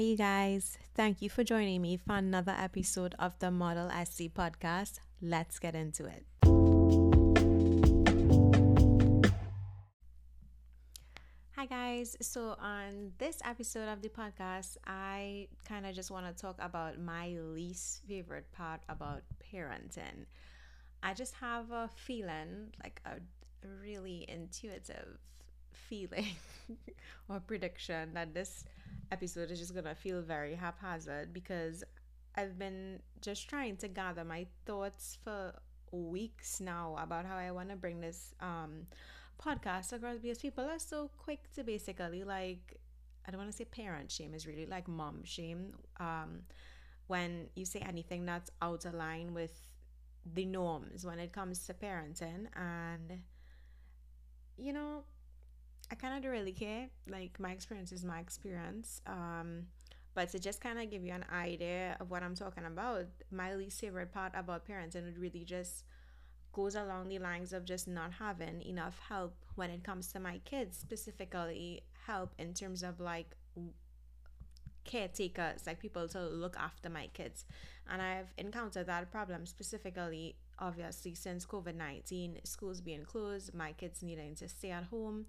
you guys. Thank you for joining me for another episode of the Model SC podcast. Let's get into it. Hi, guys. So, on this episode of the podcast, I kind of just want to talk about my least favorite part about parenting. I just have a feeling, like a really intuitive feeling or prediction that this episode is just gonna feel very haphazard because I've been just trying to gather my thoughts for weeks now about how I want to bring this um, podcast across because people are so quick to basically like I don't want to say parent shame is really like mom shame um, when you say anything that's out of line with the norms when it comes to parenting. And you know I kind of don't really care. Like my experience is my experience. Um, but to just kind of give you an idea of what I'm talking about, my least favorite part about parenting would really just goes along the lines of just not having enough help when it comes to my kids, specifically help in terms of like caretakers, like people to look after my kids. And I've encountered that problem specifically, obviously, since COVID 19, schools being closed, my kids needing to stay at home.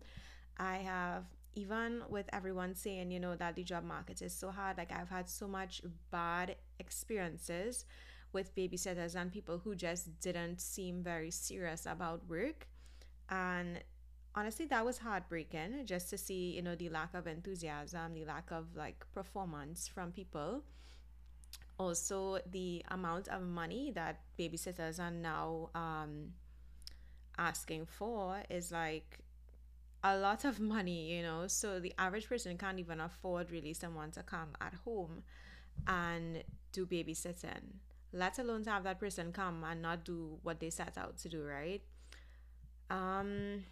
I have even with everyone saying, you know, that the job market is so hard, like I've had so much bad experiences with babysitters and people who just didn't seem very serious about work. And honestly, that was heartbreaking just to see, you know, the lack of enthusiasm, the lack of like performance from people. Also, the amount of money that babysitters are now um, asking for is like a lot of money, you know. So the average person can't even afford really someone to come at home and do babysitting, let alone to have that person come and not do what they set out to do, right? Um,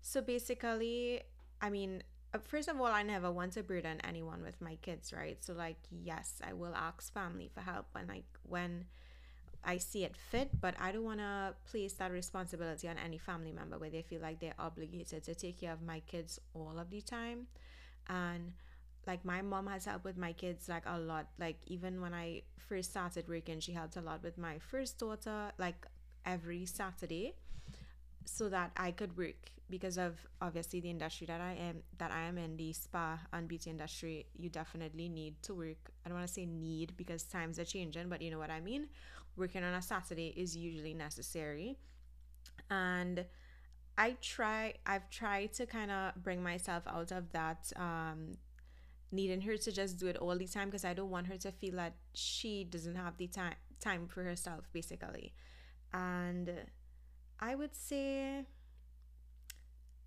so basically, I mean, uh, first of all, I never want to burden anyone with my kids, right? So like, yes, I will ask family for help when like when I see it fit, but I don't want to place that responsibility on any family member where they feel like they're obligated to take care of my kids all of the time. And like my mom has helped with my kids like a lot. Like even when I first started working, she helped a lot with my first daughter, like every Saturday, so that I could work because of obviously the industry that I am that I am in the spa and beauty industry. You definitely need to work. I don't want to say need because times are changing, but you know what I mean working on a Saturday is usually necessary. And I try, I've tried to kind of bring myself out of that, um, needing her to just do it all the time because I don't want her to feel that she doesn't have the time time for herself, basically. And I would say,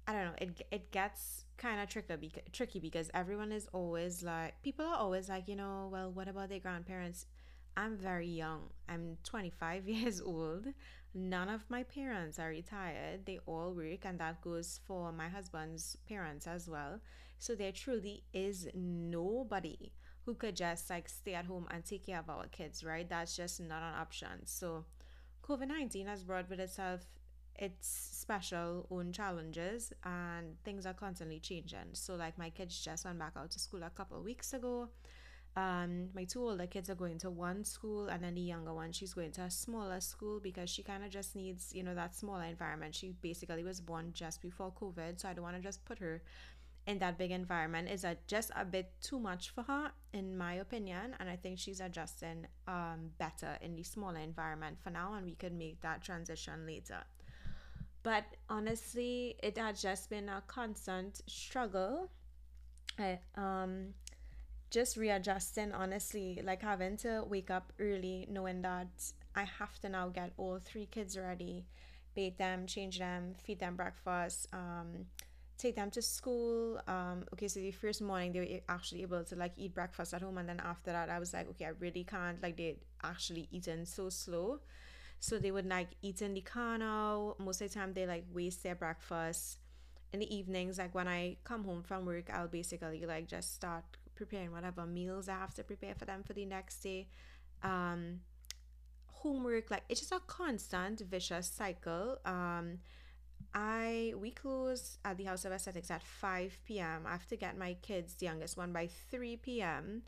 I don't know, it it gets kind of tricky tricky because everyone is always like, people are always like, you know, well, what about their grandparents? I'm very young. I'm 25 years old. None of my parents are retired. They all work, and that goes for my husband's parents as well. So there truly is nobody who could just like stay at home and take care of our kids, right? That's just not an option. So COVID 19 has brought with itself its special own challenges and things are constantly changing. So like my kids just went back out to school a couple weeks ago um, my two older kids are going to one school, and then the younger one, she's going to a smaller school because she kind of just needs, you know, that smaller environment. She basically was born just before COVID, so I don't want to just put her in that big environment. Is just a bit too much for her, in my opinion? And I think she's adjusting um, better in the smaller environment for now, and we could make that transition later. But honestly, it has just been a constant struggle. I, um, just readjusting honestly. Like having to wake up early knowing that i have to now get all three kids ready bathe them change them feed them breakfast um, take them to school. Um, okay so the first morning they were actually able to like eat breakfast at home. And then after that i was like okay i really can't like they actually eating so slow. So they would like eat in the car now. Most of the time they like waste their breakfast in the evenings. Like when i come home from work i'll basically like just start preparing whatever meals I have to prepare for them for the next day. Um, homework, like it's just a constant vicious cycle. Um, I we close at the House of Aesthetics at 5 p.m. I have to get my kids, the youngest one, by 3 p.m.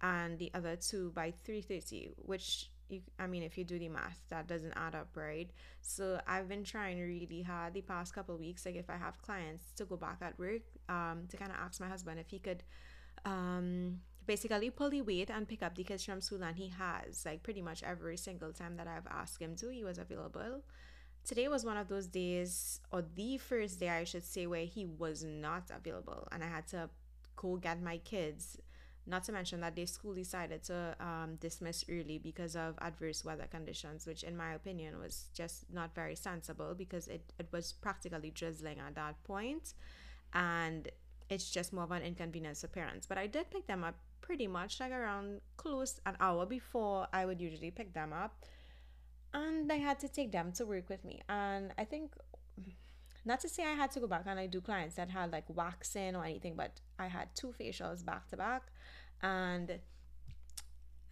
and the other two by 3:30, which you, I mean, if you do the math, that doesn't add up, right? So I've been trying really hard the past couple weeks. Like if I have clients to go back at work, um, to kind of ask my husband if he could, um, basically pull the weight and pick up the kids from school, and he has like pretty much every single time that I've asked him to, he was available. Today was one of those days, or the first day I should say, where he was not available, and I had to go get my kids not to mention that the school decided to um, dismiss early because of adverse weather conditions, which, in my opinion, was just not very sensible because it, it was practically drizzling at that point, and it's just more of an inconvenience to parents. But I did pick them up pretty much like around close an hour before I would usually pick them up, and I had to take them to work with me. And I think not to say I had to go back and I do clients that had like waxing or anything, but I had two facials back to back and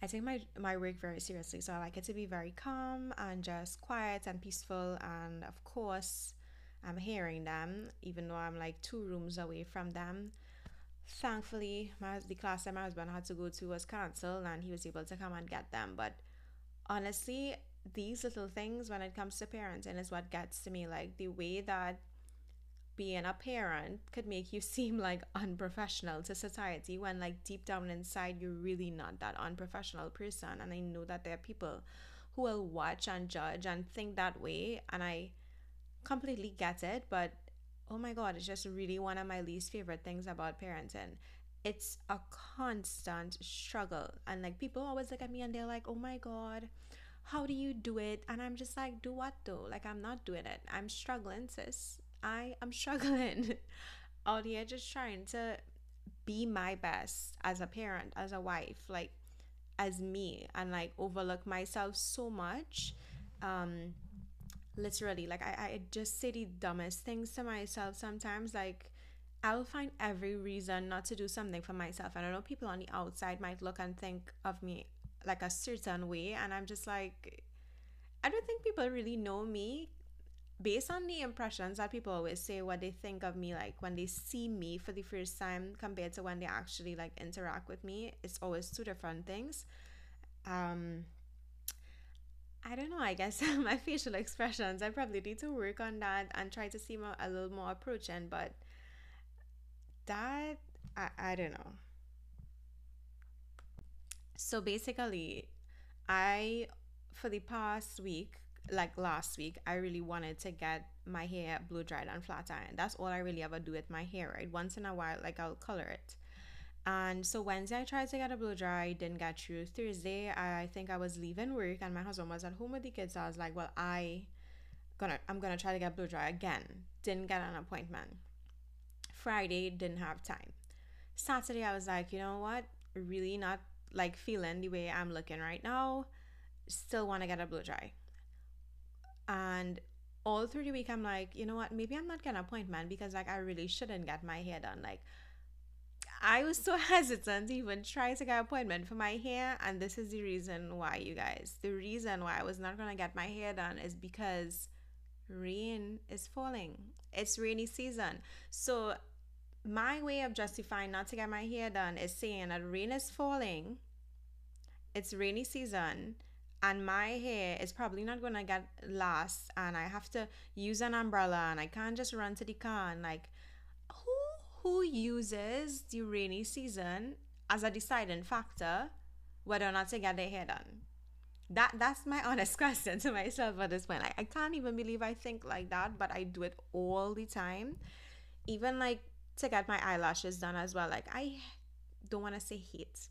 I take my my work very seriously. So I like it to be very calm and just quiet and peaceful. And of course, I'm hearing them, even though I'm like two rooms away from them. Thankfully, my the class that my husband had to go to was cancelled, and he was able to come and get them. But honestly, these little things when it comes to parenting is what gets to me. Like the way that being a parent could make you seem like unprofessional to society when like deep down inside you're really not that unprofessional person and i know that there are people who will watch and judge and think that way and i completely get it but oh my god it's just really one of my least favorite things about parenting it's a constant struggle. And like people always look at me and they're like oh my god how do you do it? And i'm just like do what though? Like i'm not doing it. I'm struggling sis. I am struggling. Out here just trying to be my best as a parent, as a wife, like as me, and like overlook myself so much. Um, literally, like I, I just say the dumbest things to myself sometimes. Like I'll find every reason not to do something for myself. And I know people on the outside might look and think of me like a certain way, and I'm just like, I don't think people really know me based on the impressions that people always say what they think of me like when they see me for the first time compared to when they actually like interact with me it's always two different things um i don't know i guess my facial expressions i probably need to work on that and try to seem a, little more approaching but that I, I don't know so basically i for the past week like last week, I really wanted to get my hair blow dried and flat ironed. That's all I really ever do with my hair, right? Once in a while, like I'll color it. And so Wednesday I tried to get a blow dry, didn't get through. Thursday I think I was leaving work and my husband was at home with the kids. So I was like, well, I gonna I'm gonna try to get blow dry again. Didn't get an appointment. Friday didn't have time. Saturday I was like, you know what? Really not like feeling the way I'm looking right now. Still want to get a blow dry. And all through the week, I'm like, you know what? Maybe I'm not getting an appointment because like I really shouldn't get my hair done. Like I was so hesitant to even try to get an appointment for my hair, and this is the reason why, you guys. The reason why I was not gonna get my hair done is because rain is falling. It's rainy season. So my way of justifying not to get my hair done is saying that rain is falling. It's rainy season and my hair is probably not gonna get last and I have to use an umbrella and I can't just run to the car and like who uses the rainy season as a deciding factor whether or not to get their hair done? That that's my honest question to myself at this point. Like I can't even believe I think like that, but I do it all the time. Even like to get my eyelashes done as well. Like I don't wanna say hate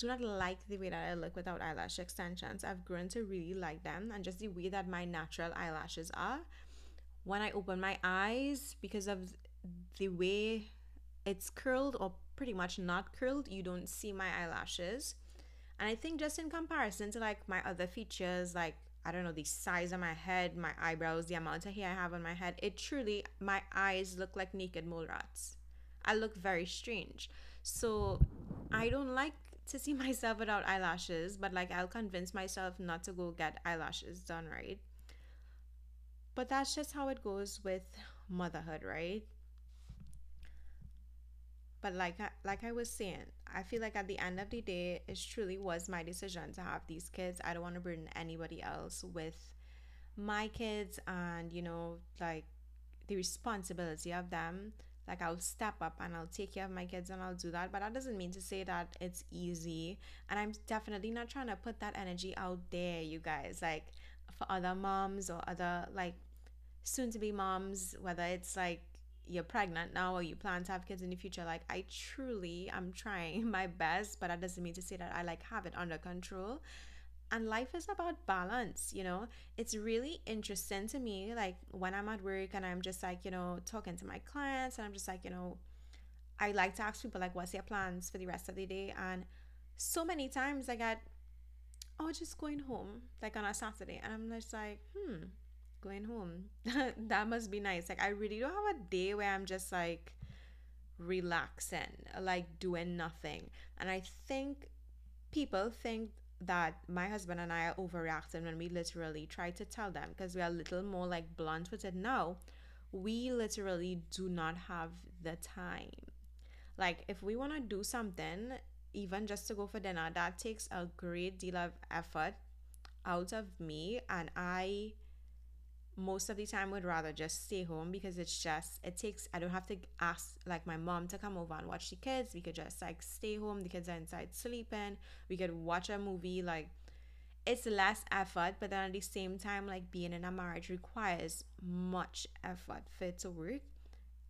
do not like the way that I look without eyelash extensions. I've grown to really like them and just the way that my natural eyelashes are. When I open my eyes, because of the way it's curled or pretty much not curled, you don't see my eyelashes. And I think just in comparison to like my other features, like I don't know, the size of my head, my eyebrows, the amount of hair I have on my head, it truly, my eyes look like naked mole rats. I look very strange. So I don't like to see myself without eyelashes, but like I'll convince myself not to go get eyelashes done right. But that's just how it goes with motherhood, right? But like I, like I was saying, I feel like at the end of the day, it truly was my decision to have these kids. I don't want to burden anybody else with my kids and you know like the responsibility of them. Like i'll step up and i'll take care of my kids and i'll do that. But that doesn't mean to say that it's easy. And i'm definitely not trying to put that energy out there you guys. Like for other moms or other like soon to be moms whether it's like you're pregnant now or you plan to have kids in the future like i truly i'm trying my best but that doesn't mean to say that i like have it under control. And life is about balance you know? It's really interesting to me like when i'm at work and i'm just like you know talking to my clients and i'm just like you know i like to ask people like what's your plans for the rest of the day? And so many times i get oh just going home like on a saturday. And i'm just like hmm going home that must be nice like i really don't have a day where i'm just like relaxing like doing nothing and i think people think that my husband and I are overreacting when we literally try to tell them because we are a little more like blunt with it now. We literally do not have the time. Like, if we want to do something, even just to go for dinner, that takes a great deal of effort out of me, and I most of the time would rather just stay home because it's just it takes I don't have to ask like my mom to come over and watch the kids. We could just like stay home. The kids are inside sleeping. We could watch a movie. Like it's less effort, but then at the same time, like being in a marriage requires much effort for it to work.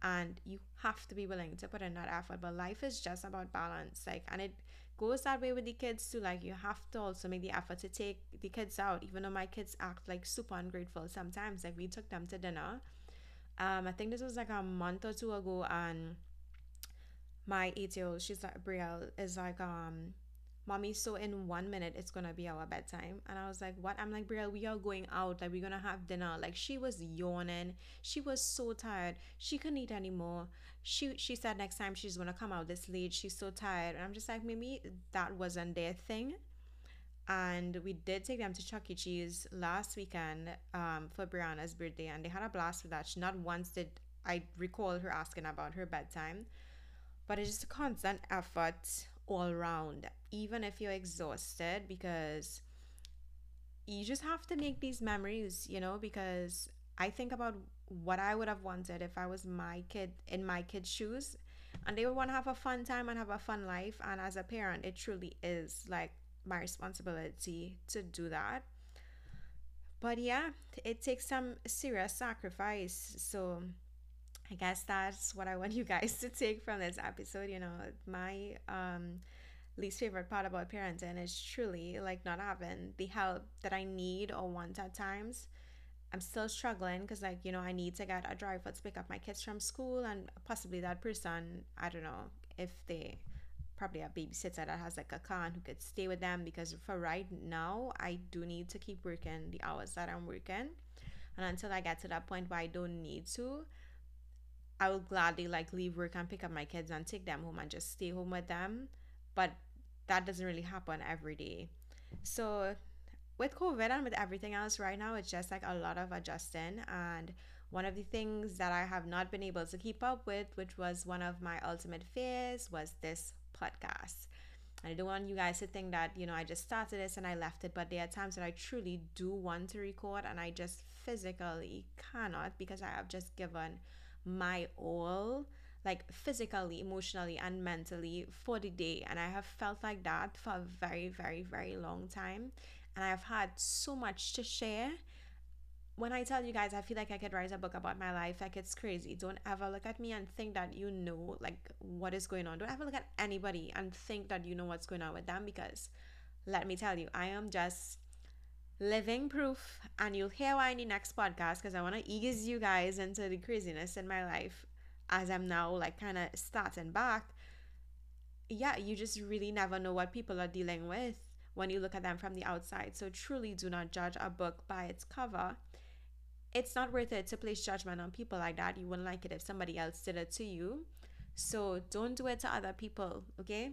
And you have to be willing to put in that effort. But life is just about balance. Like and it goes that way with the kids too. Like you have to also make the effort to take the kids out, even though my kids act like super ungrateful sometimes. Like we took them to dinner. Um, I think this was like a month or two ago, and my eight year old, she's like Brielle, is like um mommy, so in one minute it's gonna be our bedtime. And I was like, what? I'm like, Brielle, we are going out. Like, we're gonna have dinner. Like, she was yawning. She was so tired. She couldn't eat anymore. She she said next time she's gonna come out this late. She's so tired. And I'm just like, maybe that wasn't their thing. And we did take them to Chuck E. Cheese last weekend um, for Brianna's birthday, and they had a blast with that. She not once did I recall her asking about her bedtime, but it's just a constant effort all around, even if you're exhausted, because you just have to make these memories, you know, because I think about what I would have wanted if I was my kid in my kid's shoes and they would want to have a fun time and have a fun life. And as a parent, it truly is like my responsibility to do that. But yeah, it takes some serious sacrifice. So I guess that's what I want you guys to take from this episode. You know, my um, least favorite part about parenting is truly like not having the help that I need or want at times. I'm still struggling because, like, you know, I need to get a driver to pick up my kids from school, and possibly that person, I don't know if they probably a babysitter that has like a car and who could stay with them because for right now, I do need to keep working the hours that I'm working. And until I get to that point where I don't need to, I will gladly like leave work and pick up my kids and take them home and just stay home with them. But that doesn't really happen every day. So with COVID and with everything else right now, it's just like a lot of adjusting. And one of the things that I have not been able to keep up with, which was one of my ultimate fears, was this podcast. I don't want you guys to think that, you know, I just started this and I left it, but there are times that I truly do want to record and I just physically cannot because I have just given my all like physically emotionally and mentally for the day and i have felt like that for a very very very long time and i've had so much to share when I tell you guys, I feel like I could write a book about my life. Like it's crazy. Don't ever look at me and think that you know like what is going on. Don't ever look at anybody and think that you know what's going on with them because let me tell you, I am just living proof and you'll hear why in the next podcast because I want to ease you guys into the craziness in my life as I'm now like kind of starting back. Yeah, you just really never know what people are dealing with when you look at them from the outside. So truly do not judge a book by its cover. It's not worth it to place judgment on people like that. You wouldn't like it if somebody else did it to you. So don't do it to other people, okay?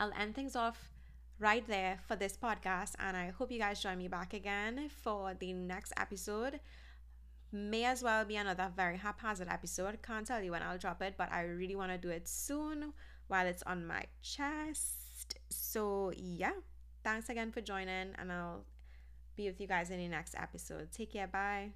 I'll end things off right there for this podcast. And I hope you guys join me back again for the next episode. may as well be another very haphazard episode. Can't tell you when I'll drop it, but I really want to do it soon while it's on my chest. So, yeah, thanks again for joining, and I'll be with you guys in the next episode. Take care. Bye.